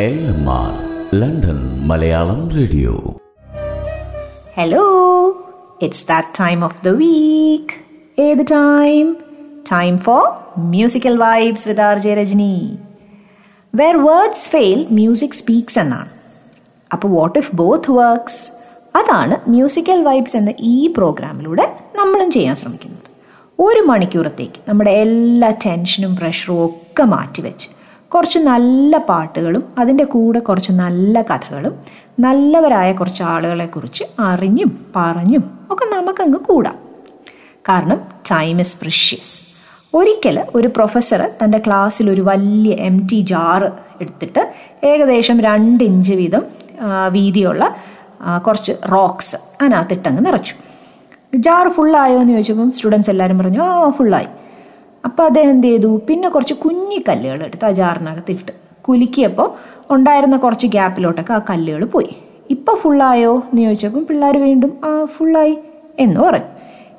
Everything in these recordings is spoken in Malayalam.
London Malayalam radio. Hello it's that time of the week ഏത് time time for musical vibes with R J Rajani where words fail music speaks എന്നാണ്. അപ്പോൾ വാട്ട് ഇഫ് ബോത്ത് വർക്ക്സ് അതാണ് മ്യൂസിക്കൽ വൈബ്സ് എന്ന ഈ പ്രോഗ്രാമിലൂടെ നമ്മളും ചെയ്യാൻ ശ്രമിക്കുന്നത്. ഒരു മണിക്കൂറത്തേക്ക് നമ്മുടെ എല്ലാ ടെൻഷനും പ്രഷറും ഒക്കെ മാറ്റിവെച്ച് കുറച്ച് നല്ല പാട്ടുകളും അതിന്റെ കൂടെ കുറച്ച് നല്ല കഥകളും നല്ലവരായ കുറച്ച് ആളുകളെക്കുറിച്ച് അറിഞ്ഞും പറഞ്ഞും ഒക്കെ നമുക്കങ്ങ് കൂടാം. കാരണം ടൈം ഇസ് പ്രിഷ്യസ് ഒരിക്കൽ ഒരു പ്രൊഫസർ തന്റെ ക്ലാസ്സിൽ ഒരു വലിയ എം ടി ജാറ് എടുത്തിട്ട് ഏകദേശം രണ്ട് ഇഞ്ച് വീതം വീതിയുള്ള കുറച്ച് റോക്സ് അതിനകത്തിട്ടങ്ങ് നിറച്ചു. ജാറ് ഫുള്ളായോ എന്ന് ചോദിച്ചപ്പം സ്റ്റുഡൻസ് എല്ലാവരും പറഞ്ഞു ആ ഫുള്ളായി അപ്പോൾ അദ്ദേഹം എന്ത് ചെയ്തു? പിന്നെ കുറച്ച് കുഞ്ഞിക്കല്ലുകൾ എടുത്ത് ആ ജാറിനകത്ത് ഇട്ട് കുലുക്കിയപ്പോൾ ഉണ്ടായിരുന്ന കുറച്ച് ഗ്യാപ്പിലോട്ടൊക്കെ ആ കല്ലുകൾ പോയി. ഇപ്പോൾ ഫുള്ളായോ എന്ന് ചോദിച്ചപ്പം പിള്ളേർ വീണ്ടും ആ ഫുള്ളായി എന്ന് പറഞ്ഞു.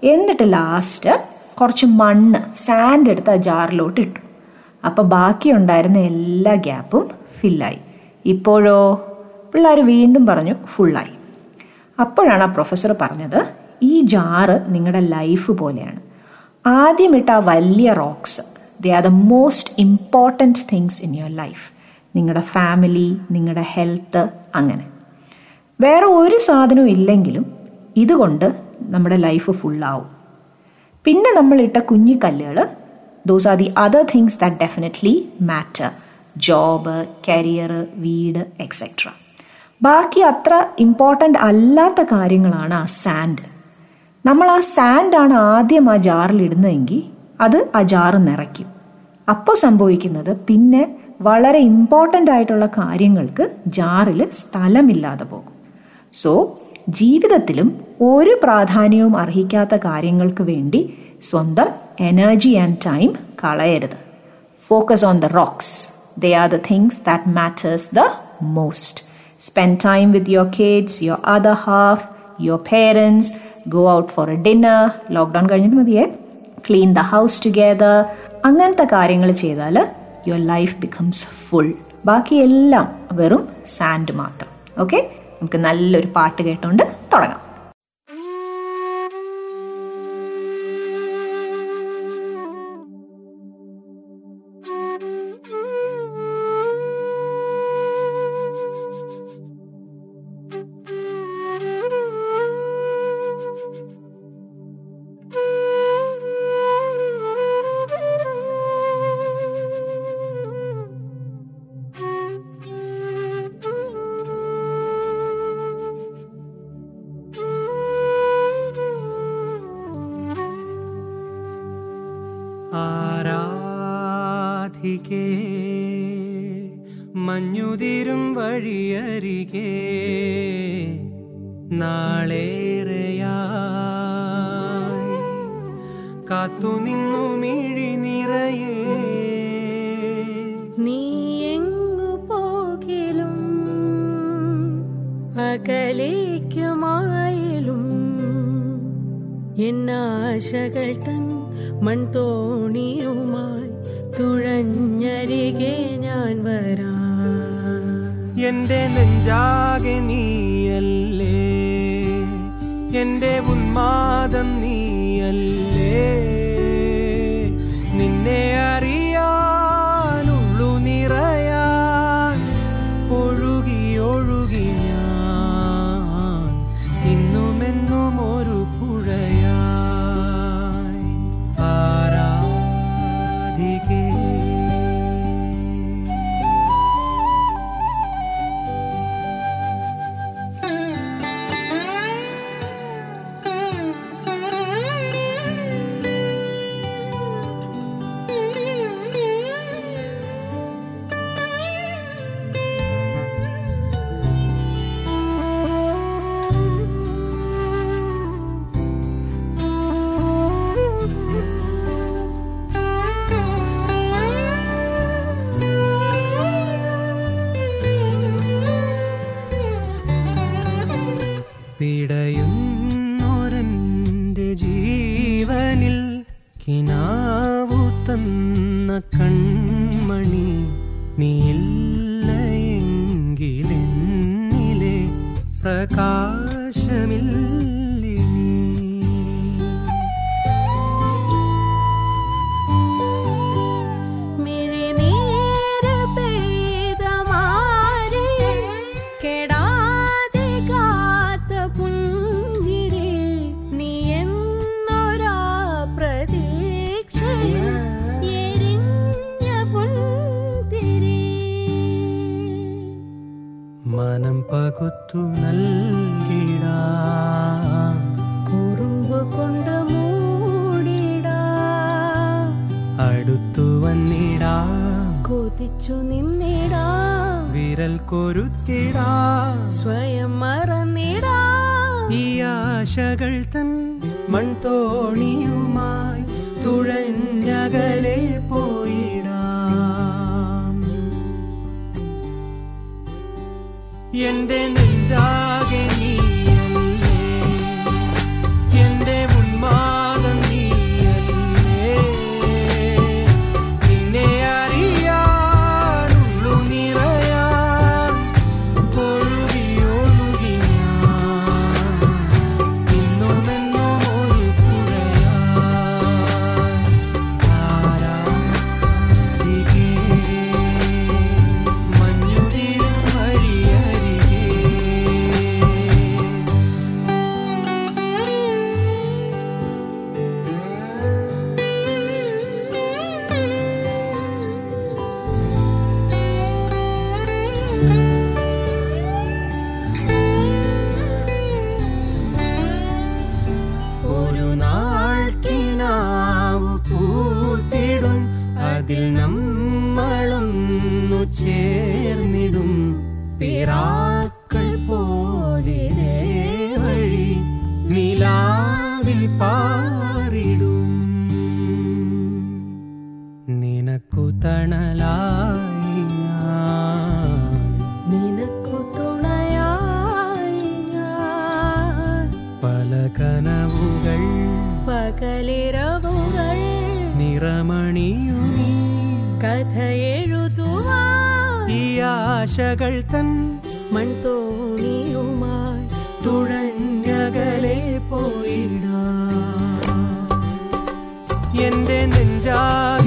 എന്നിട്ട് ലാസ്റ്റ് കുറച്ച് മണ്ണ് സാൻഡ് എടുത്ത് ആ ജാറിലോട്ട് ഇട്ടു. അപ്പോൾ ബാക്കി ഉണ്ടായിരുന്ന എല്ലാ ഗ്യാപ്പും ഫില്ലായി ഇപ്പോഴോ? പിള്ളേർ വീണ്ടും പറഞ്ഞു ഫുള്ളായി അപ്പോഴാണ് ആ പ്രൊഫസർ പറഞ്ഞത് ഈ ജാറ് നിങ്ങളുടെ ലൈഫ് പോലെയാണ്. ആദ്യം ഇട്ട ആ വലിയ rocks they are the most important things in your life നിങ്ങളുടെ ഫാമിലി നിങ്ങളുടെ ഹെൽത്ത് അങ്ങനെ. വേറെ ഒരു സാധനവും ഇല്ലെങ്കിലും ഇതുകൊണ്ട് നമ്മുടെ ലൈഫ് ഫുള്ളാവും പിന്നെ നമ്മളിട്ട കുഞ്ഞി കല്ലുകൾ those are the other things that definitely matter job career വീട് എക്സെട്ര ബാക്കി അത്ര ഇമ്പോർട്ടന്റ് അല്ലാത്ത കാര്യങ്ങളാണ് ആ സാൻഡ് നമ്മൾ ആ സാൻഡാണ് ആദ്യം ആ ജാറിൽ ഇടുന്നതെങ്കിൽ അത് ആ ജാറ് നിറയ്ക്കും. അപ്പോൾ സംഭവിക്കുന്നത് പിന്നെ വളരെ ഇമ്പോർട്ടന്റ് ആയിട്ടുള്ള കാര്യങ്ങൾക്ക് ജാറിൽ സ്ഥലമില്ലാതെ പോകും. സോ ജീവിതത്തിലും ഒരു പ്രാധാന്യവും അർഹിക്കാത്ത കാര്യങ്ങൾക്ക് വേണ്ടി സ്വന്തം എനർജി ആൻഡ് ടൈം കളയരുത്. Focus on the rocks they are the things that matters the most spend time with your kids your other half your parents go out for a dinner lockdown കഴിഞ്ഞിട്ട് മതിയേ. ക്ലീൻ ദ ഹൗസ് ടുഗെദർ അങ്ങനത്തെ കാര്യങ്ങൾ ചെയ്താൽ യുവർ ലൈഫ് ബിക്കംസ് ഫുൾ ബാക്കിയെല്ലാം വെറും സാൻഡ് മാത്രം. ഓക്കെ നമുക്ക് നല്ലൊരു പാട്ട് കേട്ടുകൊണ്ട് തുടങ്ങാം. എന്നാശകൾ തൻ മൺതോണിയുമായി തുഴഞ്ഞരികെ ഞാൻ വരാ. എന്റെ നെഞ്ചാകെ നീയല്ലേ? എന്റെ ഉന്മാദം അതിൽ നമ്മളൊന്നു ചേർന്നിടും. പിറാക്കൾ പോലെ വഴി നിലാവിൽ പാറിടും. നിനക്കു തണലായി ആശകൾ തൻ മൺതോണിയുമായി തുഴഞ്ഞകലെ പോയിടാ. എന്റെ നെഞ്ചാകെ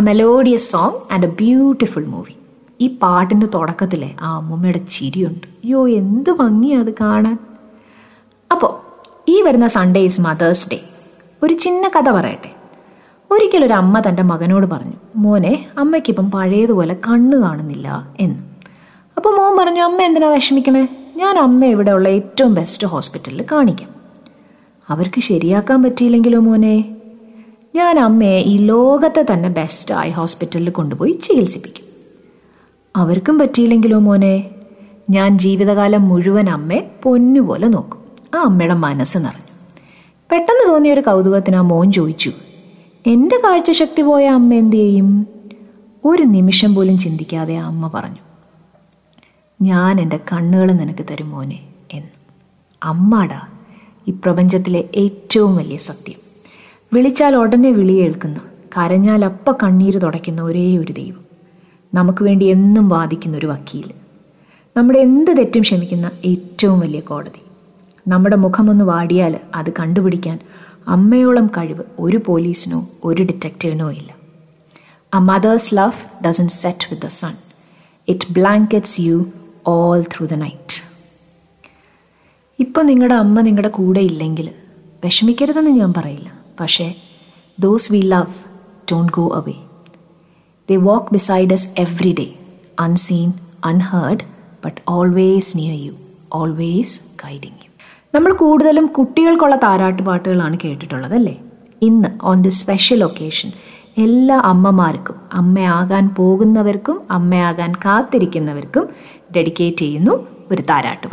melodious song and a beautiful movie ഈ പാട്ടിന്റെ തുടക്കത്തിലെ ആ അമ്മൂമ്മയുടെ ചിരിയുണ്ട്. അയ്യോ എന്ത് ഭംഗിയാണ് അത് കാണാൻ. അപ്പോൾ ഈ വരുന്ന സൺഡേ ഇസ് മദേഴ്സ് ഡേ ഒരു ചിന്ന കഥ പറയട്ടെ. ഒരിക്കലൊരു അമ്മ തന്റെ മകനോട് പറഞ്ഞു മോനെ അമ്മയ്ക്കിപ്പം പഴയതുപോലെ കണ്ണ് കാണുന്നില്ല എന്ന്. അപ്പോൾ മോൻ പറഞ്ഞു അമ്മ എന്തിനാ വിഷമിക്കണേ? ഞാൻ അമ്മ ഇവിടെയുള്ള ഏറ്റവും ബെസ്റ്റ് ഹോസ്പിറ്റലിൽ കാണിക്കാം. അവർക്ക് ശരിയാക്കാൻ പറ്റിയില്ലെങ്കിലോ മോനെ? ഞാൻ അമ്മയെ ഈ ലോകത്തെ തന്നെ ബെസ്റ്റായി ഹോസ്പിറ്റലിൽ കൊണ്ടുപോയി ചികിത്സിപ്പിക്കും. അവർക്കും പറ്റിയില്ലെങ്കിലോ മോനെ? ഞാൻ ജീവിതകാലം മുഴുവൻ അമ്മയെ പൊന്നുപോലെ നോക്കും. ആ അമ്മയുടെ മനസ്സ് നിറഞ്ഞു. പെട്ടെന്ന് തോന്നിയ ഒരു കൗതുകത്തിന് ആ മോൻ ചോദിച്ചു എന്റെ കാഴ്ചശക്തി പോയ അമ്മ എന്തു ചെയ്യും? ഒരു നിമിഷം പോലും ചിന്തിക്കാതെ ആ അമ്മ പറഞ്ഞു ഞാൻ എന്റെ കണ്ണുകൾ നിനക്ക് തരും മോനെ എന്ന്. അമ്മാടാ ഈ പ്രപഞ്ചത്തിലെ ഏറ്റവും വലിയ സത്യം. വിളിച്ചാൽ ഉടനെ വിളിയേൽക്കുന്നു കരഞ്ഞാൽ അപ്പ കണ്ണീര് തുടയ്ക്കുന്ന ഒരേ ഒരു ദൈവം. നമുക്ക് വേണ്ടി എന്നും വാദിക്കുന്ന ഒരു വക്കീൽ നമ്മുടെ എന്ത് തെറ്റും ക്ഷമിക്കുന്ന ഏറ്റവും വലിയ കോടതി. നമ്മുടെ മുഖമൊന്ന് വാടിയാൽ അത് കണ്ടുപിടിക്കാൻ അമ്മയോളം കഴിവ് ഒരു പോലീസിനോ ഒരു ഡിറ്റക്റ്റീവിനോ ഇല്ല. A mother's love doesn't set with the sun it blankets you all through the night ഇപ്പോൾ നിങ്ങളുടെ അമ്മ നിങ്ങളുടെ കൂടെ ഇല്ലെങ്കിൽ വിഷമിക്കരുതെന്ന് ഞാൻ പറയില്ല. പക്ഷേ those we love don't go away they walk beside us every day unseen unheard but always near you always guiding you നമ്മൾ കൂടുതലും കുട്ടികൾക്കുള്ള താരാട്ട് പാട്ടുകളാണ് കേട്ടിട്ടുള്ളത് അല്ലേ? ഇന്ന് ഓൺ ദി സ്പെഷ്യൽ ഒക്കേഷൻ എല്ലാ അമ്മമാർക്കും അമ്മയാകാൻ പോകുന്നവർക്കും അമ്മയാകാൻ കാത്തിരിക്കുന്നവർക്കും ഡെഡിക്കേറ്റ് ചെയ്യുന്നു ഒരു താരാട്ട്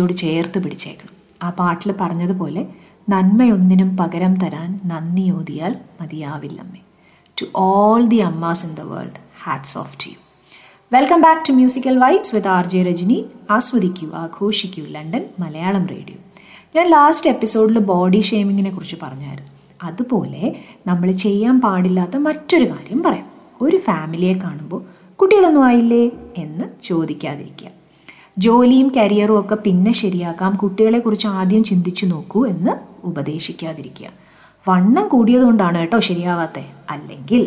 നെഞ്ചോട് ചേർത്ത് പിടിച്ചേക്കണം. ആ പാട്ടിൽ പറഞ്ഞതുപോലെ നന്മയൊന്നിനും പകരം തരാൻ നന്ദി ഓതിയാൽ മതിയാവില്ലമ്മേ. To all the Amma's in the world hats off to you welcome back to musical vibes with R J Rajani ആസ്വദിക്കൂ ആഘോഷിക്കൂ ലണ്ടൻ മലയാളം റേഡിയോ. ഞാൻ ലാസ്റ്റ് എപ്പിസോഡിൽ ബോഡി ഷേമിങ്ങിനെ കുറിച്ച് പറഞ്ഞായിരുന്നു. അതുപോലെ നമ്മൾ ചെയ്യാൻ പാടില്ലാത്ത മറ്റൊരു കാര്യം പറയാം. ഒരു ഫാമിലിയെ കാണുമ്പോൾ കുട്ടികളൊന്നും ആയില്ലേ എന്ന് ചോദിക്കാതിരിക്കുക. ജോലിയും കരിയറും ഒക്കെ പിന്നെ ശരിയാക്കാം. കുട്ടികളെ കുറിച്ച് ആദ്യം ചിന്തിച്ചു നോക്കൂ എന്ന് ഉപദേശിക്കാതിരിക്കുക. വണ്ണം കൂടിയതുകൊണ്ടാണ് കേട്ടോ ശരിയാവാത്തത് അല്ലെങ്കിൽ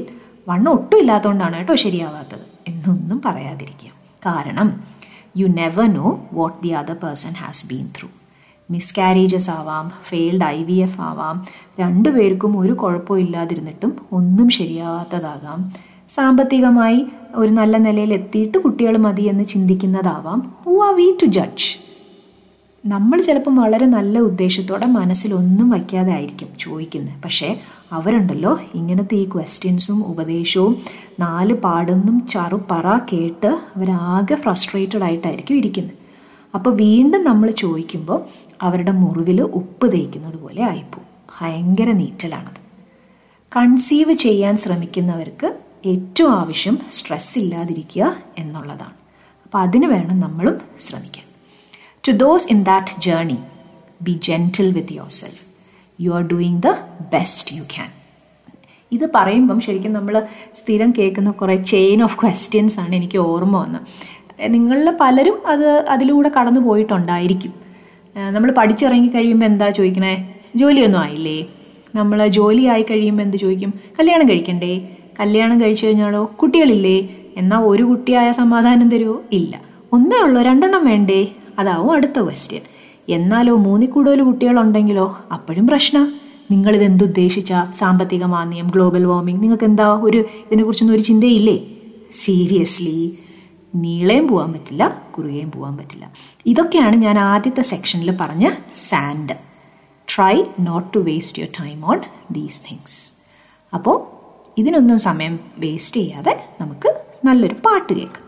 വണ്ണം ഒട്ടും ഇല്ലാത്തതുകൊണ്ടാണ് കേട്ടോ ശരിയാവാത്തത് എന്നൊന്നും പറയാതിരിക്കുക. കാരണം you never know what the other person has been through miscarriages ആവാം ഫെയിൽഡ് ഐ വി എഫ് ആവാം രണ്ടു പേർക്കും ഒരു കുഴപ്പമില്ലാതിരുന്നിട്ടും ഒന്നും ശരിയാവാത്തതാകാം. സാമ്പത്തികമായി ഒരു നല്ല നിലയിൽ എത്തിയിട്ട് കുട്ടികൾ മതി എന്ന് ചിന്തിക്കുന്നതാവാം. Who are we to judge നമ്മൾ ചിലപ്പം വളരെ നല്ല ഉദ്ദേശത്തോടെ മനസ്സിൽ ഒന്നും വയ്ക്കാതെ ആയിരിക്കും ചോദിക്കുന്നത്. പക്ഷേ അവരുണ്ടല്ലോ ഇങ്ങനത്തെ ഈ ക്വസ്റ്റ്യൻസും ഉപദേശവും നാല് പാടുന്നും ചറുപറ കേട്ട് അവരാകെ ഫ്രസ്ട്രേറ്റഡ് ആയിട്ടായിരിക്കും ഇരിക്കുന്നത്. അപ്പോൾ വീണ്ടും നമ്മൾ ചോദിക്കുമ്പോൾ അവരുടെ മുറിവിൽ ഉപ്പ് തേക്കുന്നത് പോലെ ആയിപ്പോവും. ഭയങ്കര നീറ്റലാണത്. കൺസീവ് ചെയ്യാൻ ശ്രമിക്കുന്നവർക്ക് ഏറ്റവും ആവശ്യം സ്ട്രെസ് ഇല്ലാതിരിക്കുക എന്നുള്ളതാണ്. അപ്പോൾ അതിന് വേണം നമ്മളും ശ്രമിക്കാൻ. To those in that journey be gentle with yourself you are doing the best you can ഇത് പറയുമ്പം ശരിക്കും നമ്മൾ സ്ഥിരം കേൾക്കുന്ന കുറേ ചെയിൻ ഓഫ് ക്വസ്റ്റ്യൻസ് ആണ് എനിക്ക് ഓർമ്മ വന്നത് നിങ്ങളിൽ പലരും അത് അതിലൂടെ കടന്നു പോയിട്ടുണ്ടായിരിക്കും. നമ്മൾ പഠിച്ചിറങ്ങി കഴിയുമ്പോൾ എന്താ ചോദിക്കണേ? ജോലിയൊന്നും ആയില്ലേ? നമ്മൾ ജോലി ആയി കഴിയുമ്പോൾ എന്ത് ചോദിക്കും? കല്യാണം കഴിക്കണ്ടേ? കല്യാണം കഴിച്ചു കഴിഞ്ഞാലോ? കുട്ടികളില്ലേ? എന്നാൽ ഒരു കുട്ടിയായ സമാധാനം തരുമോ ഇല്ല. ഒന്നേ ഉള്ളൂ. രണ്ടെണ്ണം വേണ്ടേ? അതാവും അടുത്ത ക്വസ്റ്റ്യൻ എന്നാലോ മൂന്നിൽ കൂടുതൽ കുട്ടികളുണ്ടെങ്കിലോ? അപ്പോഴും പ്രശ്നം. നിങ്ങളിത് എന്തുദ്ദേശിച്ച സാമ്പത്തിക മാന്ദ്യം ഗ്ലോബൽ വാർമിംഗ്? നിങ്ങൾക്ക് എന്താ ഒരു ഇതിനെക്കുറിച്ചൊന്നും ഒരു ചിന്തയില്ലേ? സീരിയസ്ലി നീളയും പോകാൻ പറ്റില്ല കുറുകയും പോകാൻ പറ്റില്ല. ഇതൊക്കെയാണ് ഞാൻ ആദ്യത്തെ സെക്ഷനിൽ പറഞ്ഞ sand try not to waste your time on these things അപ്പോൾ ഇതിനൊന്നും സമയം വേസ്റ്റ് ചെയ്യാതെ നമുക്ക് നല്ലൊരു പാട്ട് കേൾക്കാം.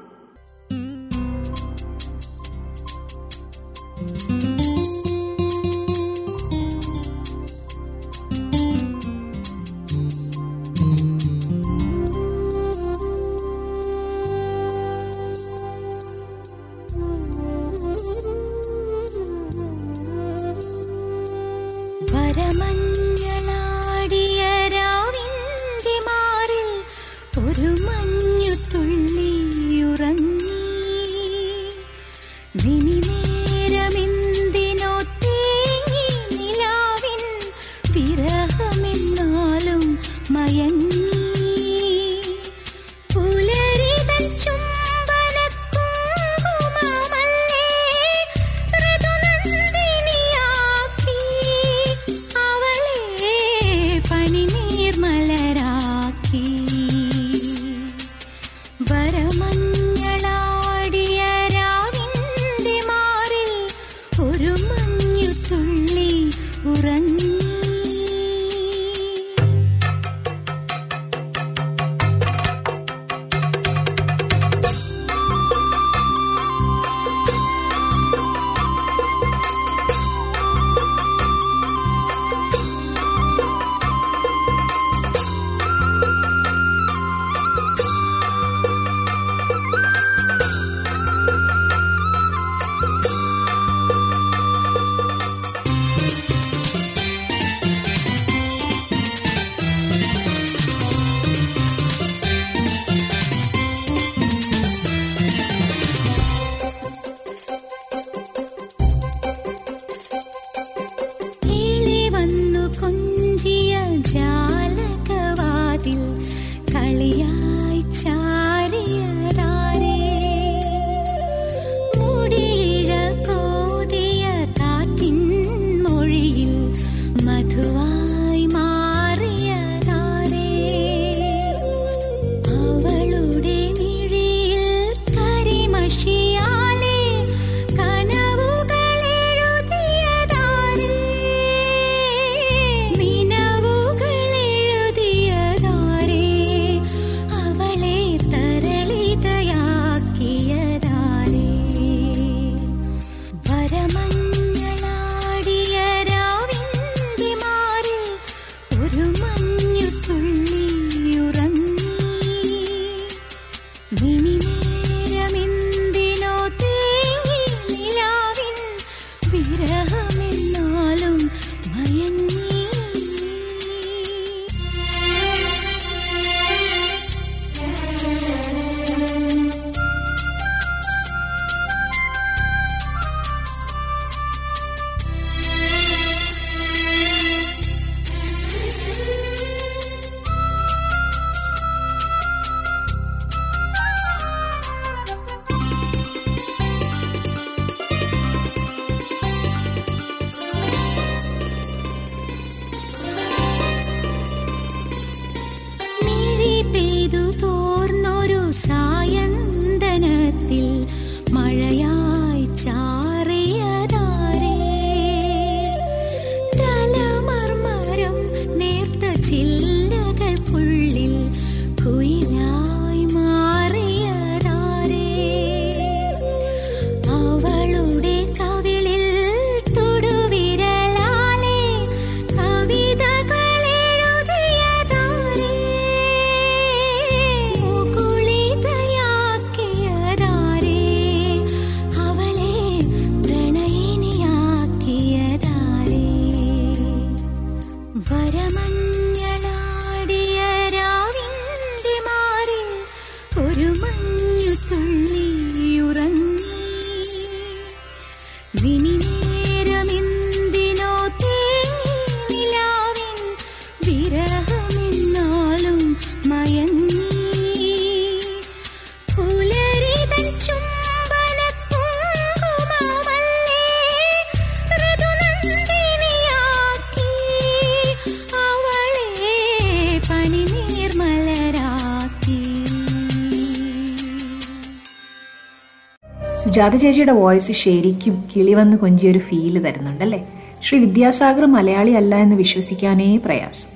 സുജാത ചേച്ചിയുടെ വോയിസ് ശരിക്കും കിളി വന്ന് കൊഞ്ചിയൊരു ഫീൽ തരുന്നുണ്ടല്ലേ? ശ്രീ വിദ്യാസാഗർ മലയാളി അല്ല എന്ന് വിശ്വസിക്കാനേ പ്രയാസം.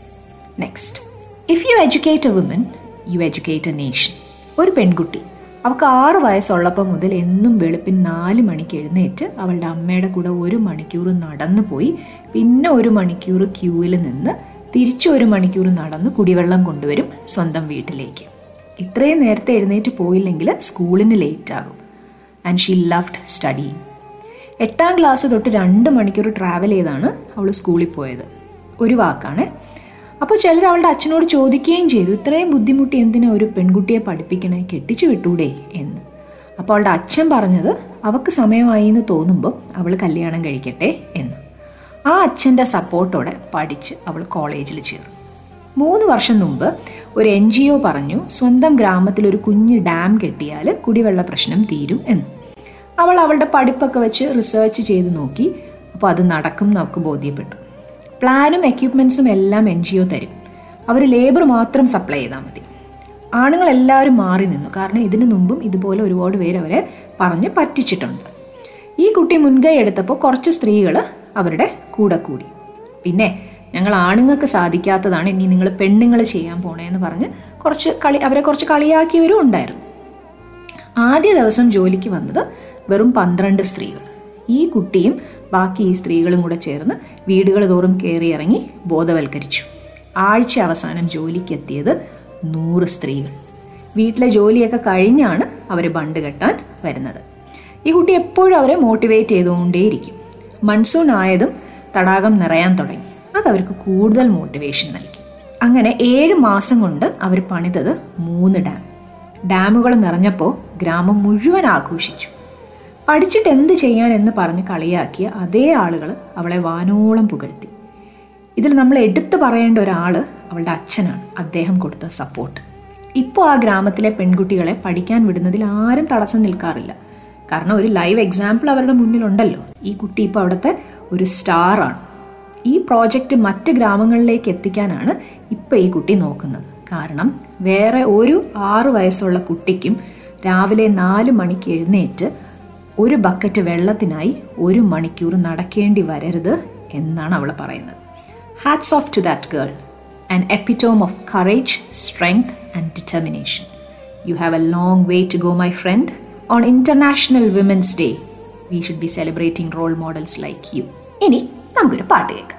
Next if you educate a woman you educate a nation ഒരു പെൺകുട്ടി അവൾക്ക് ആറ് വയസ്സുള്ളപ്പോൾ മുതൽ എന്നും വെളുപ്പിൻ നാല് മണിക്ക് എഴുന്നേറ്റ് അവളുടെ അമ്മയുടെ കൂടെ ഒരു മണിക്കൂർ നടന്നു പോയി. പിന്നെ ഒരു മണിക്കൂർ ക്യൂവിൽ നിന്ന് തിരിച്ചു ഒരു മണിക്കൂർ നടന്ന് കുടിവെള്ളം കൊണ്ടുവരും സ്വന്തം വീട്ടിലേക്ക്. ഇത്രയും നേരത്തെ എഴുന്നേറ്റ് പോയില്ലെങ്കിൽ സ്കൂളിന് ലേറ്റ് ആകും. ആൻഡ് ഷീ ലവ്ഡ് സ്റ്റഡി എട്ടാം ക്ലാസ് തൊട്ട് രണ്ട് മണിക്കൂർ ട്രാവൽ ചെയ്താണ് അവൾ സ്കൂളിൽ പോയത്. ഒരു വാക്കാണ്. അപ്പോൾ ചിലർ അവളുടെ അച്ഛനോട് ചോദിക്കുകയും ചെയ്തു ഇത്രയും ബുദ്ധിമുട്ടി എന്തിനാ ഒരു പെൺകുട്ടിയെ പഠിപ്പിക്കണേ? കെട്ടിച്ചു വിട്ടൂടെ? എന്ന്. അപ്പോൾ അവളുടെ അച്ഛൻ പറഞ്ഞത് അവൾക്ക് സമയമായി എന്ന് തോന്നുമ്പോൾ അവൾ കല്യാണം കഴിക്കട്ടെ? എന്ന്. ആ അച്ഛന്റെ സപ്പോർട്ടോടെ പഠിച്ച് അവൾ കോളേജിൽ ചേർന്നു. മൂന്ന് വർഷം മുമ്പ് ഒരു എൻ ജി ഒ പറഞ്ഞു സ്വന്തം ഗ്രാമത്തിൽ ഒരു കുഞ്ഞ് ഡാം കെട്ടിയാൽ കുടിവെള്ള പ്രശ്നം തീരും എന്ന്. അവൾ അവളുടെ പഠിപ്പൊക്കെ വെച്ച് റിസർച്ച് ചെയ്ത് നോക്കി. അപ്പോൾ അത് നടക്കും അവൾക്ക് ബോധ്യപ്പെട്ടു. പ്ലാനും എക്യുപ്മെൻസും എല്ലാം എൻ ജി ഒ തരും. അവർ ലേബർ മാത്രം സപ്ലൈ ചെയ്താൽ മതി. ആണുങ്ങളെല്ലാവരും മാറി നിന്നു. കാരണം ഇതിനു മുമ്പും ഇതുപോലെ ഒരുപാട് പേര് അവരെ പറഞ്ഞ് പറ്റിച്ചിട്ടുണ്ട്. ഈ കുട്ടി മുൻകൈ എടുത്തപ്പോൾ കുറച്ച് സ്ത്രീകൾ അവരുടെ കൂടെ കൂടി. പിന്നെ ഞങ്ങൾ ആണുങ്ങൾക്ക് സാധിക്കാത്തതാണ് ഇനി നിങ്ങൾ പെണ്ണുങ്ങൾ ചെയ്യാൻ പോണേന്ന് പറഞ്ഞ് കുറച്ച് കളി അവരെ കുറച്ച് കളിയാക്കിയവരും ഉണ്ടായിരുന്നു. ആദ്യ ദിവസം ജോലിക്ക് വന്നത് വെറും പന്ത്രണ്ട് സ്ത്രീകൾ. ഈ കുട്ടിയും ബാക്കി ഈ സ്ത്രീകളും കൂടെ ചേർന്ന് വീടുകൾ തോറും കയറി ഇറങ്ങി ബോധവൽക്കരിച്ചു. ആഴ്ച അവസാനം ജോലിക്ക് എത്തിയത് നൂറ് സ്ത്രീകൾ. വീട്ടിലെ ജോലിയൊക്കെ കഴിഞ്ഞാണ് അവർ ബണ്ട് കെട്ടാൻ വരുന്നത്. ഈ കുട്ടി എപ്പോഴും അവരെ മോട്ടിവേറ്റ് ചെയ്തുകൊണ്ടേയിരിക്കും. മൺസൂൺ ആയതും തടാകം നിറയാൻ തുടങ്ങി. അത് അവർക്ക് കൂടുതൽ മോട്ടിവേഷൻ നൽകി. അങ്ങനെ ഏഴ് മാസം കൊണ്ട് അവർ പണിതത് മൂന്ന് ഡാം ഡാമുകൾ നിറഞ്ഞപ്പോൾ ഗ്രാമം മുഴുവൻ ആഘോഷിച്ചു. പഠിച്ചിട്ട് എന്ത് ചെയ്യാൻ എന്ന് പറഞ്ഞ് കളിയാക്കിയ അതേ ആളുകൾ അവളെ വാനോളം പുകഴ്ത്തി. ഇതിൽ നമ്മൾ എടുത്തു പറയേണ്ട ഒരാൾ അവളുടെ അച്ഛനാണ്. അദ്ദേഹം കൊടുത്ത സപ്പോർട്ട് ഇപ്പോൾ ആ ഗ്രാമത്തിലെ പെൺകുട്ടികളെ പഠിക്കാൻ വിടുന്നതിൽ ആരും തടസ്സം നിൽക്കാറില്ല. കാരണം ഒരു ലൈവ് എക്സാമ്പിൾ അവരുടെ മുന്നിലുണ്ടല്ലോ. ഈ കുട്ടി ഇപ്പോൾ അവിടുത്തെ ഒരു സ്റ്റാറാണ് ഈ പ്രോജക്റ്റ് മറ്റ് ഗ്രാമങ്ങളിലേക്ക് എത്തിക്കാനാണ് ഇപ്പോൾ ഈ കുട്ടി നോക്കുന്നത്. കാരണം വേറെ ഒരു ആറ് വയസ്സുള്ള കുട്ടിക്കും രാവിലെ നാല് മണിക്ക് എഴുന്നേറ്റ് ഒരു ബക്കറ്റ് വെള്ളത്തിനായി ഒരു മണിക്കൂർ നടക്കേണ്ടി വരരുത് എന്നാണ് അവൾ പറയുന്നത്. Hats off to that girl an epitome of courage strength and determination you have a long way to go my friend on international women's day we should be celebrating role models like you ഇനി നമുക്കൊരു പാട്ട് കേൾക്കാം.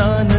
none.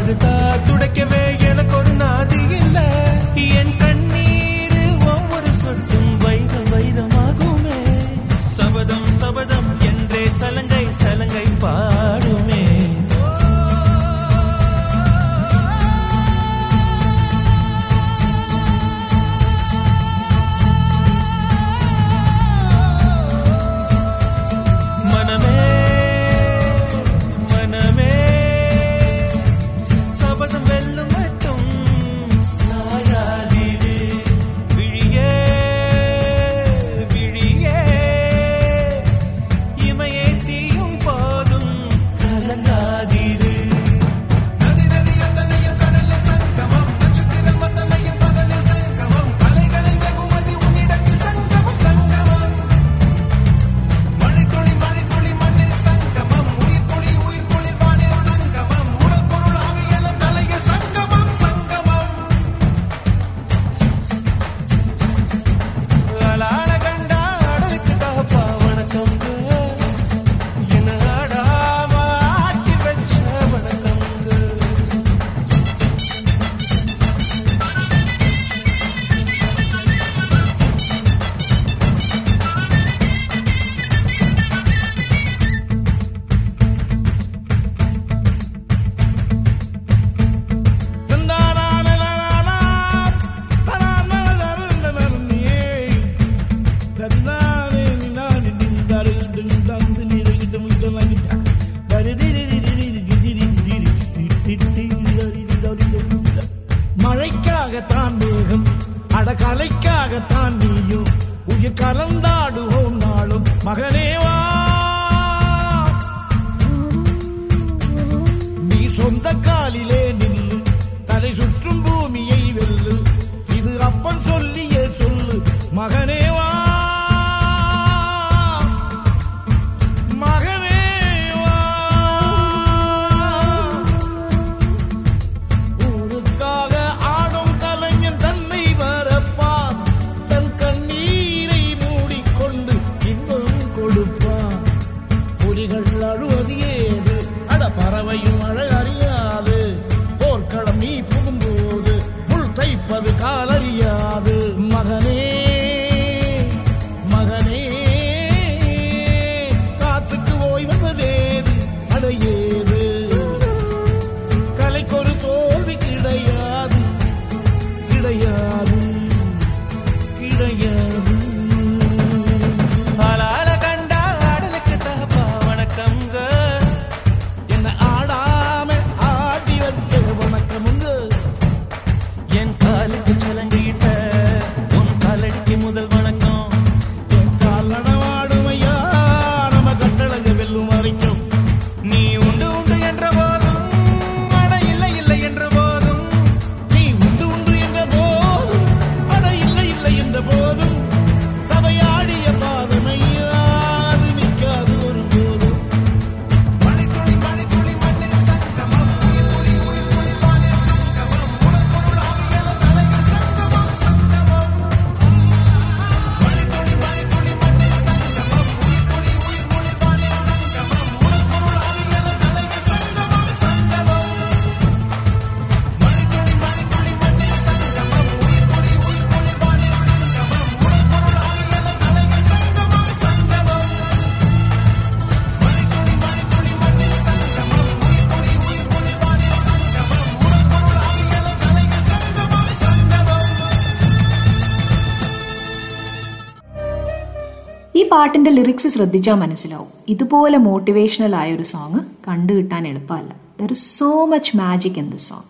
പാട്ടിന്റെ ലിറിക്സ് ശ്രദ്ധിച്ചാൽ മനസ്സിലാവും. ഇതുപോലെ മോട്ടിവേഷണൽ ആയ ഒരു സോങ് കണ്ടു കിട്ടാൻ എളുപ്പമല്ല. There is so much magic in this song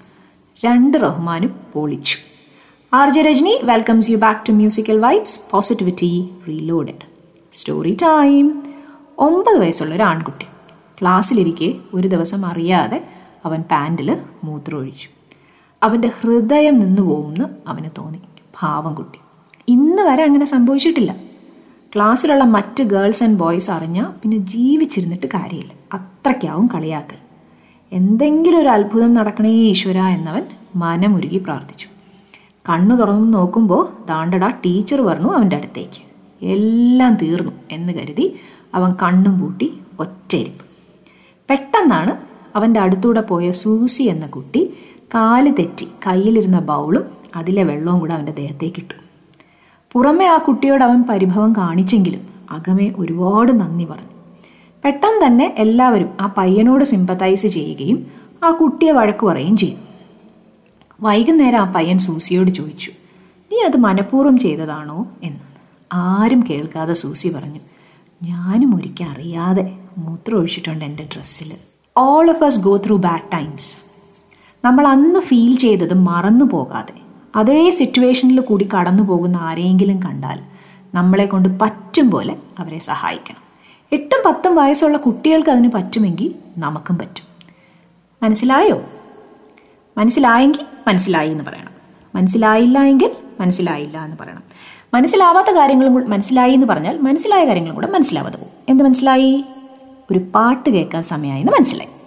രണ്ട് റഹ്മാനും പൊളിച്ചു. R J Rajani welcomes you back to musical vibes positivity reloaded story time ഒമ്പത് വയസ്സുള്ള ഒരു ആൺകുട്ടി. ക്ലാസ്സിലിരിക്കെ ഒരു ദിവസം അറിയാതെ അവൻ പാന്റിൽ മൂത്രമൊഴിച്ചു. അവന്റെ ഹൃദയം നിന്നു പോകുമെന്ന് അവന് തോന്നി. പാവം കുട്ടി. ഇന്ന് വരെ അങ്ങനെ സംഭവിച്ചിട്ടില്ല. ക്ലാസ്സിലുള്ള മറ്റ് ഗേൾസ് ആൻഡ് ബോയ്സ് അറിഞ്ഞാൽ പിന്നെ ജീവിച്ചിരുന്നിട്ട് കാര്യമില്ല. അത്രയ്ക്കാവും കളിയാക്കൽ. എന്തെങ്കിലും ഒരു അത്ഭുതം നടക്കണേ ഈശ്വര എന്നവൻ മനമുരുകി പ്രാർത്ഥിച്ചു. കണ്ണു തുറന്നു നോക്കുമ്പോൾ ദാണ്ടട ടീച്ചർ പറഞ്ഞു അവന്റെ അടുത്തേക്ക്. എല്ലാം തീർന്നു എന്ന് കരുതി അവൻ കണ്ണും പൂട്ടി ഒറ്റയിരിപ്പ്. പെട്ടെന്നാണ് അവന്റെ അടുത്തൂടെ പോയ സൂസി എന്ന കുട്ടി കാൽ തെറ്റി കയ്യിലിരുന്ന ബൗളും അതിലെ വെള്ളവും കൂടെ അവന്റെ ദേഹത്തേക്ക് ഇട്ടു. പുറമെ ആ കുട്ടിയോട് അവൻ പരിഭവം കാണിച്ചെങ്കിലും അകമേ ഒരുപാട് നന്ദി പറഞ്ഞു. പെട്ടെന്ന് തന്നെ എല്ലാവരും ആ പയ്യനോട് സിമ്പത്തൈസ് ചെയ്യുകയും ആ കുട്ടിയെ വഴക്ക് പറയുകയും ചെയ്തു. വൈകുന്നേരം ആ പയ്യൻ സൂസിയോട് ചോദിച്ചു നീ അത് മനഃപൂർവം ചെയ്തതാണോ? എന്ന്. ആരും കേൾക്കാതെ സൂസി പറഞ്ഞു ഞാനും ഒരിക്കൽ അറിയാതെ മൂത്രം ഒഴിച്ചിട്ടുണ്ട് എന്റെ ഡ്രസ്സിൽ. All of us go through bad times നമ്മൾ അന്ന് ഫീൽ ചെയ്തത് മറന്നു പോകാതെ അതേ സിറ്റുവേഷനിൽ കൂടി കടന്നു പോകുന്ന ആരെയെങ്കിലും കണ്ടാൽ നമ്മളെ കൊണ്ട് പറ്റും പോലെ അവരെ സഹായിക്കണം. എട്ടും പത്തും വയസ്സുള്ള കുട്ടികൾക്ക് അതിന് പറ്റുമെങ്കിൽ നമുക്കും പറ്റും. മനസ്സിലായോ? മനസ്സിലായെങ്കിൽ മനസ്സിലായി എന്ന് പറയണം. മനസ്സിലായില്ല എങ്കിൽ മനസ്സിലായില്ല എന്ന് പറയണം. മനസ്സിലാവാത്ത കാര്യങ്ങളും മനസ്സിലായി എന്ന് പറഞ്ഞാൽ മനസ്സിലായ കാര്യങ്ങളും കൂടെ മനസ്സിലാവാതെ പോകും. എന്ത് മനസ്സിലായി? ഒരു പാട്ട് കേൾക്കാൻ സമയമായി എന്ന് മനസ്സിലായി ും.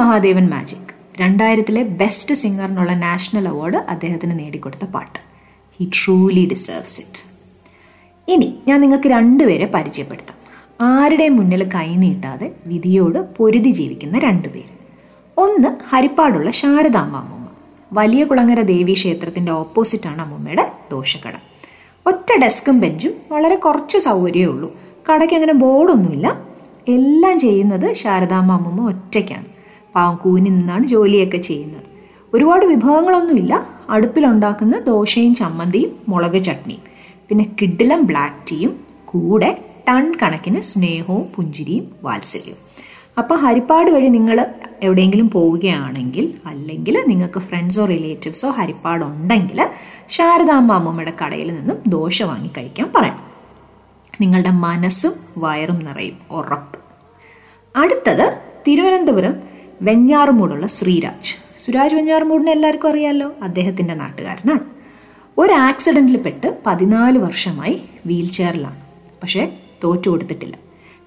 മഹാദേവൻ മാജിക്. രണ്ടായിരത്തിലെ ബെസ്റ്റ് സിംഗറിനുള്ള നാഷണൽ അവാർഡ് അദ്ദേഹത്തിന് നേടിക്കൊടുത്ത പാട്ട്. ഹി ട്രൂലി ഡിസേർവ്സ് ഇറ്റ് ഇനി ഞാൻ നിങ്ങൾക്ക് രണ്ടുപേരെ പരിചയപ്പെടുത്താം. ആരുടെയും മുന്നിൽ കൈനീട്ടാതെ വിധിയോട് പൊരുതി ജീവിക്കുന്ന രണ്ടുപേര്. ഒന്ന് ഹരിപ്പാടുള്ള ശാരദാമ്മ അമ്മൂമ്മ വലിയ കുളങ്ങര ദേവി ക്ഷേത്രത്തിന്റെ ഓപ്പോസിറ്റാണ് അമ്മൂമ്മയുടെ ദോശക്കട ഒറ്റ ഡെസ്കും ബെഞ്ചും വളരെ കുറച്ച് സൗകര്യമേ ഉള്ളൂ. കടയ്ക്ക് അങ്ങനെ ബോർഡൊന്നുമില്ല. എല്ലാം ചെയ്യുന്നത് ശാരദാമ്മ അമ്മൂമ്മ ഒറ്റയ്ക്കാണ്. പാവം കൂനി നിന്നാണ് ജോലിയൊക്കെ ചെയ്യുന്നത്. ഒരുപാട് വിഭവങ്ങളൊന്നുമില്ല. അടുപ്പിലുണ്ടാക്കുന്ന ദോശയും ചമ്മന്തിയും മുളക് ചട്നിയും പിന്നെ കിഡിലം ബ്ലാക്ക് ടീയും കൂടെ ടൺ കണക്കിന് സ്നേഹവും പുഞ്ചിരിയും വാത്സല്യവും. അപ്പോൾ ഹരിപ്പാട് വഴി നിങ്ങൾ എവിടെയെങ്കിലും പോവുകയാണെങ്കിൽ അല്ലെങ്കിൽ നിങ്ങൾക്ക് ഫ്രണ്ട്സോ റിലേറ്റീവ്സോ ഹരിപ്പാട് ഉണ്ടെങ്കിൽ കടയിൽ നിന്നും ദോശ വാങ്ങി കഴിക്കാൻ പറയാം. നിങ്ങളുടെ മനസ്സും വയറും നിറയും ഉറപ്പ്. അടുത്തത് തിരുവനന്തപുരം വെഞ്ഞാറുമൂടുള്ള ശ്രീരാജ്. സുരാജ് വെഞ്ഞാറുമൂടിനെ എല്ലാവർക്കും അറിയാമല്ലോ അദ്ദേഹത്തിന്റെ നാട്ടുകാരനാണ്. ഒരു ആക്സിഡന്റിൽ പെട്ട് പതിനാല് വർഷമായി വീൽ ചെയറിലാണ് പക്ഷേ തോറ്റു കൊടുത്തിട്ടില്ല.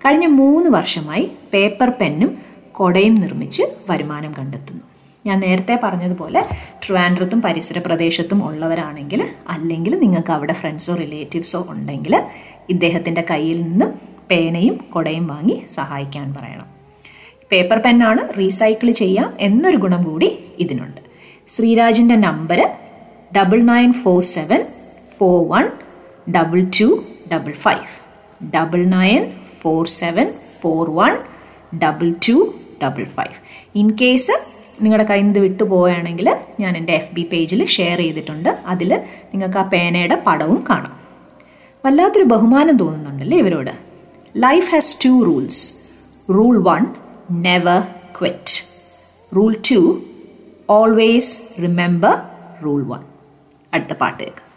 കഴിഞ്ഞ മൂന്ന് വർഷമായി പേപ്പർ പെന്നും കൊടയും നിർമ്മിച്ച് വരുമാനം കണ്ടെത്തുന്നു. ഞാൻ നേരത്തെ പറഞ്ഞതുപോലെ ട്രിവാൻഡ്രത്തും പരിസര പ്രദേശത്തും ഉള്ളവരാണെങ്കിൽ അല്ലെങ്കിൽ നിങ്ങൾക്ക് അവിടെ ഫ്രണ്ട്സോ റിലേറ്റീവ്സോ ഉണ്ടെങ്കിൽ ഇദ്ദേഹത്തിന്റെ കയ്യിൽ നിന്നും പേനയും കൊടയും വാങ്ങി സഹായിക്കാൻ പറയണം. പേപ്പർ പെന്നാണ് റീസൈക്കിൾ ചെയ്യാം എന്നൊരു ഗുണം കൂടി ഇതിനുണ്ട്. ശ്രീരാജിന്റെ number double nine four seven four one double two double five double nine four seven four one double two double five in case നിങ്ങളുടെ കയ്യിൽ നിന്ന് വിട്ടു വിട്ടുപോവുകയാണെങ്കിൽ ഞാൻ എന്റെ എഫ് ബി പേജിൽ ഷെയർ ചെയ്തിട്ടുണ്ട്. അതിൽ നിങ്ങൾക്ക് ആ പേനയുടെ പടവും കാണാം. വല്ലാത്തൊരു ബഹുമാനം തോന്നുന്നുണ്ടല്ലേ ഇവരോട്? Life has two rules rule one never quit rule two always remember rule one അടുത്ത പാട്ട് കേൾക്കാം ും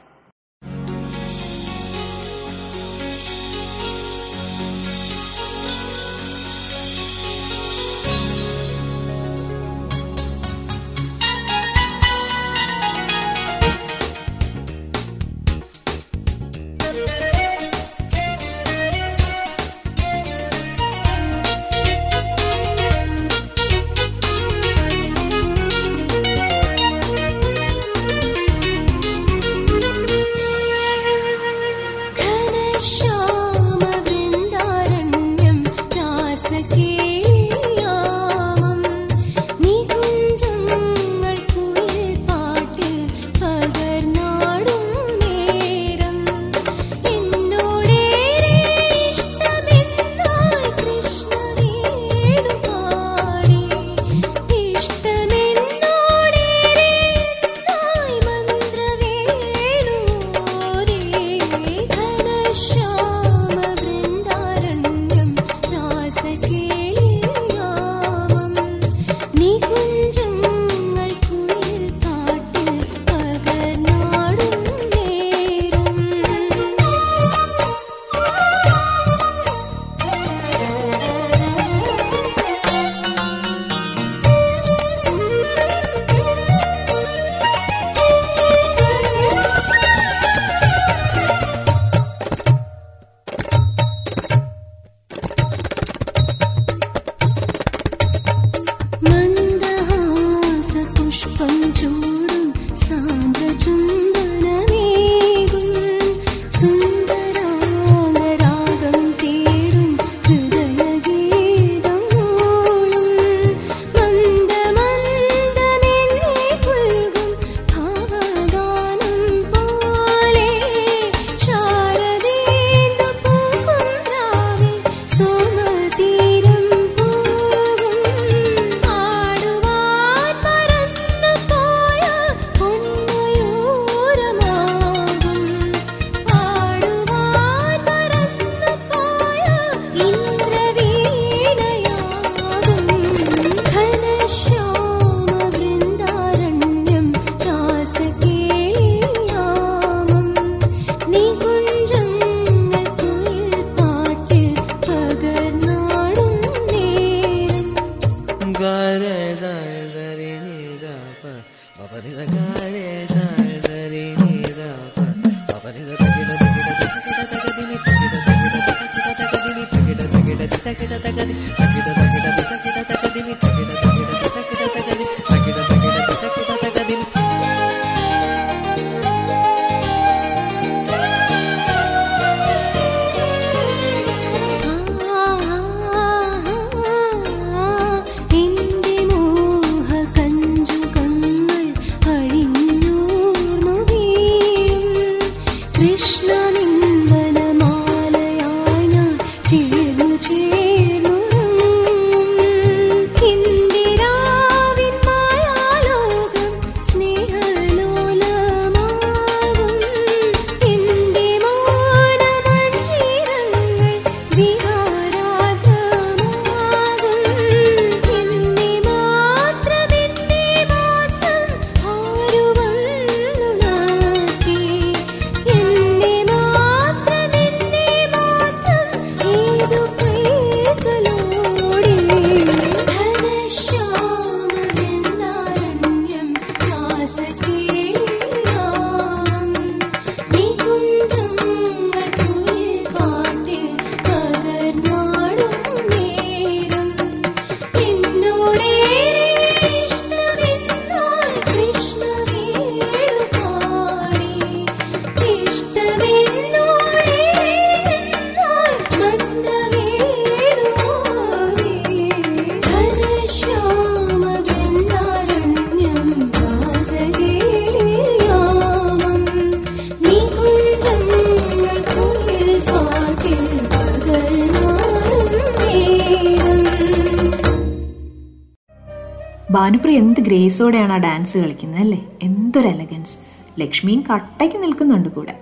ഗ്രേസോടെയാണ് ആ ഡാൻസ് കളിക്കുന്നത് അല്ലേ? എന്തൊരു എലഗൻസ് ലക്ഷ്മിയും കട്ടയ്ക്ക് നിൽക്കുന്നുണ്ട് കൂടെ.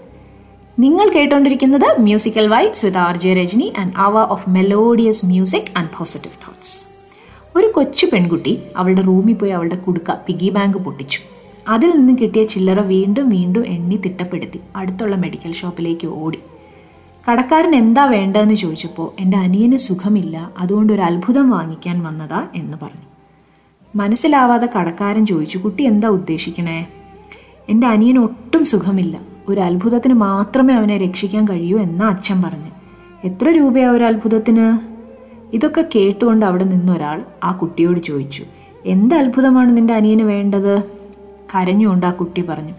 നിങ്ങൾ കേട്ടോണ്ടിരിക്കുന്നത് musical vibes with R J Rajani and hour of melodious music and positive thoughts ഒരു കൊച്ചു പെൺകുട്ടി അവളുടെ റൂമിൽ പോയി അവളുടെ കുടുക്ക പിഗി ബാങ്ക് പൊട്ടിച്ചു. അതിൽ നിന്ന് കിട്ടിയ ചില്ലറ വീണ്ടും വീണ്ടും എണ്ണി തിട്ടപ്പെടുത്തി. അടുത്തുള്ള മെഡിക്കൽ ഷോപ്പിലേക്ക് ഓടി. കടക്കാരൻ എന്താ വേണ്ടതെന്ന് ചോദിച്ചപ്പോൾ എന്റെ അനിയന് സുഖമില്ല. അതുകൊണ്ട് ഒരു അത്ഭുതം വാങ്ങിക്കാൻ വന്നതാ എന്ന് പറഞ്ഞു. മനസ്സിലാവാതെ കടക്കാരൻ ചോദിച്ചു കുട്ടി എന്താ ഉദ്ദേശിക്കണേ? എന്റെ അനിയന് ഒട്ടും സുഖമില്ല. ഒരു അത്ഭുതത്തിന് മാത്രമേ അവനെ രക്ഷിക്കാൻ കഴിയൂ എന്ന അച്ഛൻ പറഞ്ഞു. എത്ര രൂപയാ ഒരു അത്ഭുതത്തിന്? ഇതൊക്കെ കേട്ടുകൊണ്ട് അവിടെ നിന്നൊരാൾ ആ കുട്ടിയോട് ചോദിച്ചു എന്ത് അത്ഭുതമാണ് നിന്റെ അനിയന് വേണ്ടത്? കരഞ്ഞുകൊണ്ട് ആ കുട്ടി പറഞ്ഞു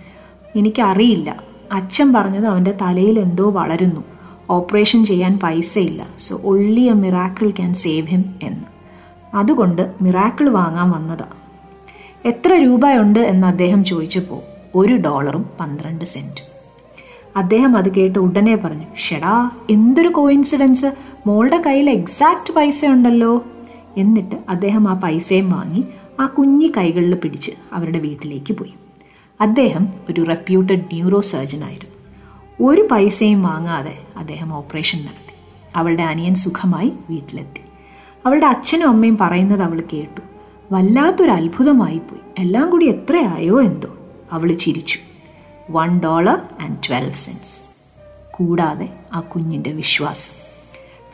എനിക്കറിയില്ല. അച്ഛൻ പറഞ്ഞത് അവന്റെ തലയിൽ എന്തോ വളരുന്നു. ഓപ്പറേഷൻ ചെയ്യാൻ പൈസയില്ല. So only a miracle can save him എന്ന്. അതുകൊണ്ട് മിറാക്കിൾ വാങ്ങാൻ വന്നതാ. എത്ര രൂപയുണ്ട് എന്ന് അദ്ദേഹം ചോദിച്ചപ്പോൾ ഒരു ഡോളറും പന്ത്രണ്ട് സെന്റ്. അദ്ദേഹം അത് കേട്ട് ഉടനെ പറഞ്ഞു ഷെടാ എന്തൊരു കോയിൻസിഡൻസ്. മോളുടെ കയ്യിൽ എക്സാക്റ്റ് പൈസ ഉണ്ടല്ലോ എന്നിട്ട് അദ്ദേഹം ആ പൈസയും വാങ്ങി ആ കുഞ്ഞി കൈകളിൽ പിടിച്ച് അവരുടെ വീട്ടിലേക്ക് പോയി. അദ്ദേഹം ഒരു റെപ്യൂട്ടഡ് ന്യൂറോ സർജൻ ആയിരുന്നു. ഒരു പൈസയും വാങ്ങാതെ അദ്ദേഹം ഓപ്പറേഷൻ നടത്തി. അവളുടെ അനിയൻ സുഖമായി വീട്ടിലെത്തി. അവളുടെ അച്ഛനും അമ്മയും പറയുന്നത് അവൾ കേട്ടു. വല്ലാത്തൊരു അത്ഭുതമായി പോയി എല്ലാം കൂടി എത്രയായോ എന്തോ. അവൾ ചിരിച്ചു. One dollar and twelve cents കൂടാതെ ആ കുഞ്ഞിന്റെ വിശ്വാസം.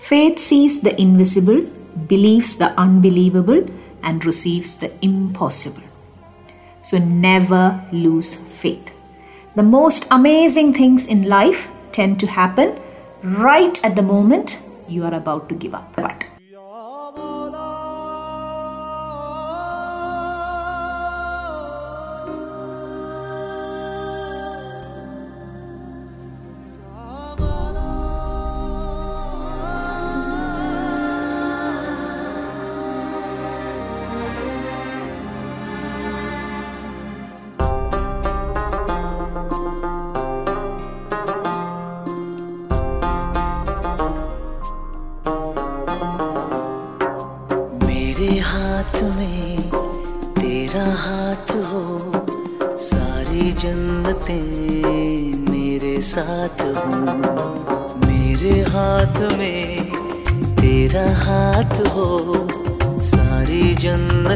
Faith sees the invisible believes the unbelievable and receives the impossible so never lose faith the most amazing things in life tend to happen right at the moment you are about to give up. But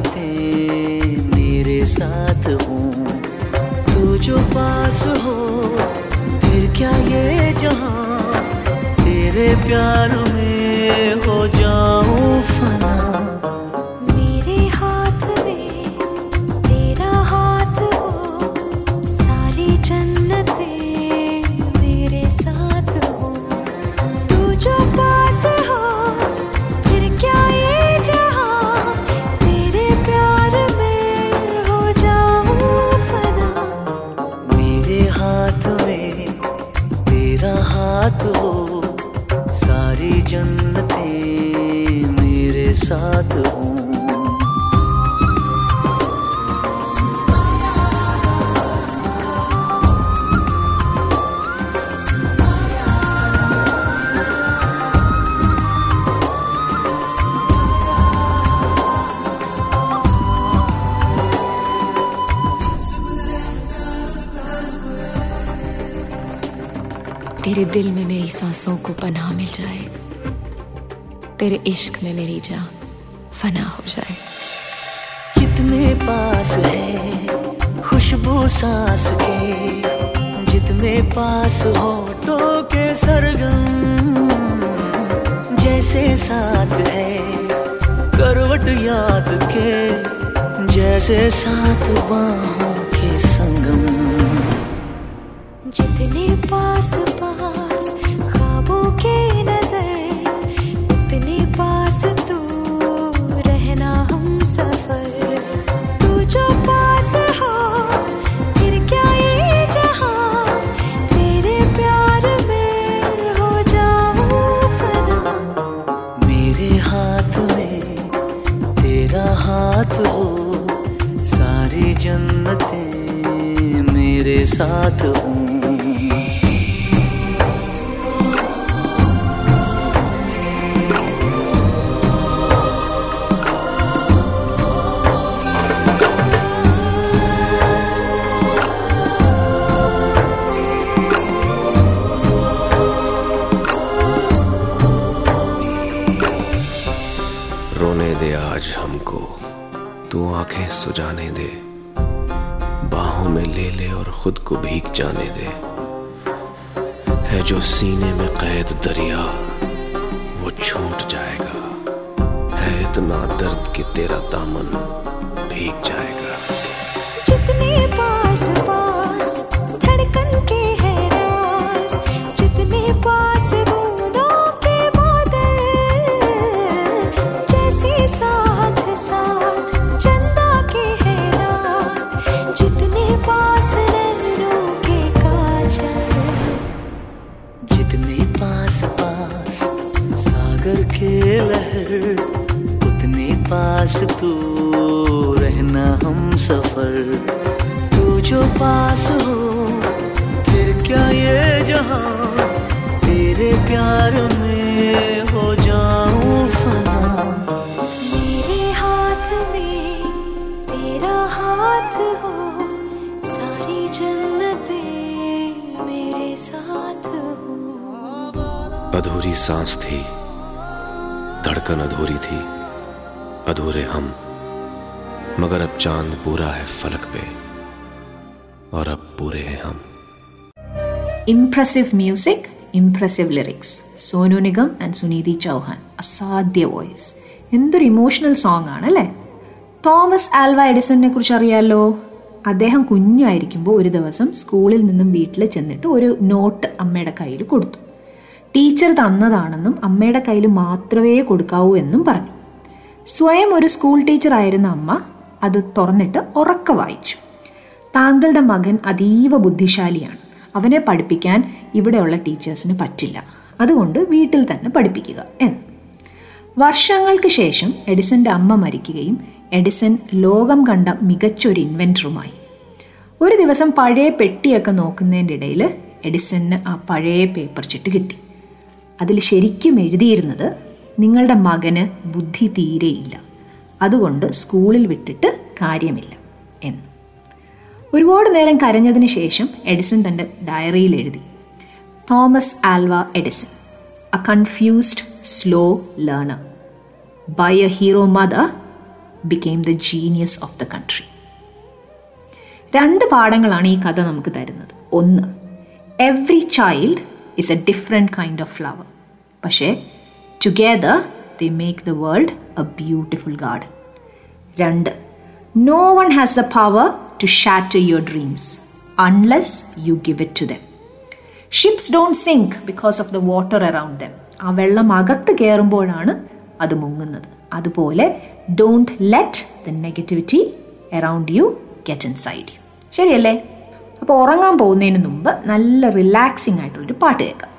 जन्नतें मेरे साथ हूँ। तू जो पास हो, फिर क्या ये जहाँ? तेरे प्यार में हो जाऊँ फना। दिल में मेरी सांसों को पनाह मिल जाए। तेरे इश्क में मेरी जान फना हो जाए। जितने पास है, खुशबू सांस के, जितने पास हो तो के सरगम, जैसे साथ है, करवट याद के, जैसे साथ बाहों कितने पास निपास सांस थी धड़कन अधूरी थी अधूरे हम मगर अब चांद पूरा है फलक पे और अब पूरे हैं हम impressive music impressive lyrics Sonu Nigam and Suniti Chauhan അസാധ്യ വോയിസ് എന്തൊരു ഇമോഷണൽ സോങ് ആണ് അല്ലേ തോമസ് ആൽവ എഡിസണിനെ കുറിച്ച് അറിയാലോ അദ്ദേഹം കുഞ്ഞായിരിക്കുമ്പോൾ ഒരു ദിവസം സ്കൂളിൽ നിന്നും വീട്ടിൽ ചെന്നിട്ട് ഒരു നോട്ട് അമ്മയുടെ കയ്യിൽ കൊടുത്തു ടീച്ചർ തന്നതാണെന്നും അമ്മയുടെ കയ്യിൽ മാത്രമേ കൊടുക്കാവൂ എന്നും പറഞ്ഞു. സ്വയം ഒരു സ്കൂൾ ടീച്ചർ ആയിരുന്ന അമ്മ അത് തുറന്നിട്ട് ഉറക്ക വായിച്ചു. താങ്കളുടെ മകൻ അതീവ ബുദ്ധിശാലിയാണ്. അവനെ പഠിപ്പിക്കാൻ ഇവിടെയുള്ള ടീച്ചേഴ്സിന് പറ്റില്ല. അതുകൊണ്ട് വീട്ടിൽ തന്നെ പഠിപ്പിക്കുക എന്ന്. വർഷങ്ങൾക്ക് ശേഷം എഡിസന്റെ അമ്മ മരിക്കുകയും എഡിസൺ ലോകം കണ്ട മികച്ചൊരു ഇൻവെന്ററുമായി ഒരു ദിവസം പഴയ പെട്ടിയൊക്കെ നോക്കുന്നതിന്റെ ഇടയിൽ എഡിസന് ആ പഴയ പേപ്പർ ചിട്ട് കിട്ടി. അതിൽ ശരിക്കും എഴുതിയിരുന്നത് നിങ്ങളുടെ മകന് ബുദ്ധി തീരെയില്ല. അതുകൊണ്ട് സ്കൂളിൽ വിട്ടിട്ട് കാര്യമില്ല എന്ന്. ഒരുപാട് നേരം കരഞ്ഞതിന് ശേഷം എഡിസൺ തന്റെ ഡയറിയിൽ എഴുതി. Thomas Alva Edison a confused slow learner by a hero mother became the genius of the country രണ്ട് പാഠങ്ങളാണ് ഈ കഥ നമുക്ക് തരുന്നത്. ഒന്ന് every child is a different kind of flower പക്ഷേ together they make the world a beautiful garden രണ്ട് no one has the power to shatter your dreams unless you give it to them ships don't sink because of the water around them ആ വെള്ളം അകത്ത് കയറുമ്പോഴാണ് അത് മുങ്ങുന്നത്. അതുപോലെ don't let the negativity around you get inside you ശരിയല്ലേ? അപ്പോൾ ഉറങ്ങാൻ പോകുന്നതിന് മുമ്പ് നല്ല റിലാക്സിംഗ് ആയിട്ടുള്ളൊരു പാട്ട് കേൾക്കാം.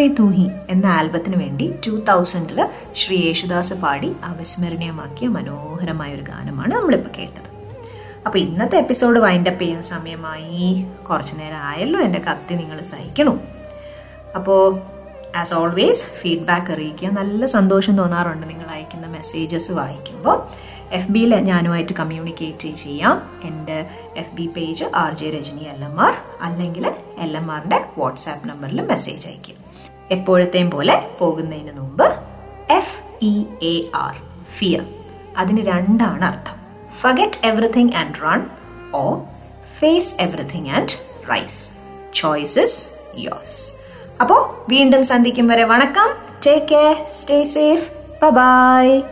മേ തൂഹി എന്ന ആൽബത്തിന് വേണ്ടി ടു തൗസൻഡിൽ ശ്രീ യേശുദാസ് പാടി അവിസ്മരണീയമാക്കിയ മനോഹരമായ ഒരു ഗാനമാണ് നമ്മളിപ്പോൾ കേട്ടത്. അപ്പോൾ ഇന്നത്തെ എപ്പിസോഡ് വൈൻഡപ്പ് ചെയ്യാൻ സമയമായി. കുറച്ചു നേരം ആയല്ലോ എന്റെ കത്തി നിങ്ങൾ സഹിക്കണു. അപ്പോൾ ആസ് ഓൾവേസ് ഫീഡ്ബാക്ക് അറിയിക്കുക. നല്ല സന്തോഷം തോന്നാറുണ്ട് നിങ്ങൾ അയക്കുന്ന മെസ്സേജസ് വായിക്കുമ്പോൾ എഫ് ബിയിൽ ഞാനുമായിട്ട് കമ്മ്യൂണിക്കേറ്റ് ചെയ്യാം. എന്റെ F B page R J Rajani L M R. അല്ലെങ്കിൽ എൽ എം ആറിന്റെ വാട്സാപ്പ് നമ്പറിൽ മെസ്സേജ് അയക്കും എപ്പോഴത്തെയും പോലെ പോകുന്നതിന് മുമ്പ് F E A R fear അതിന് രണ്ടാണ് അർത്ഥം. Forget everything and run or face everything and rise choices yours അപ്പോൾ വീണ്ടും സന്ധിക്കും വരെ വണക്കം. Take care stay safe bye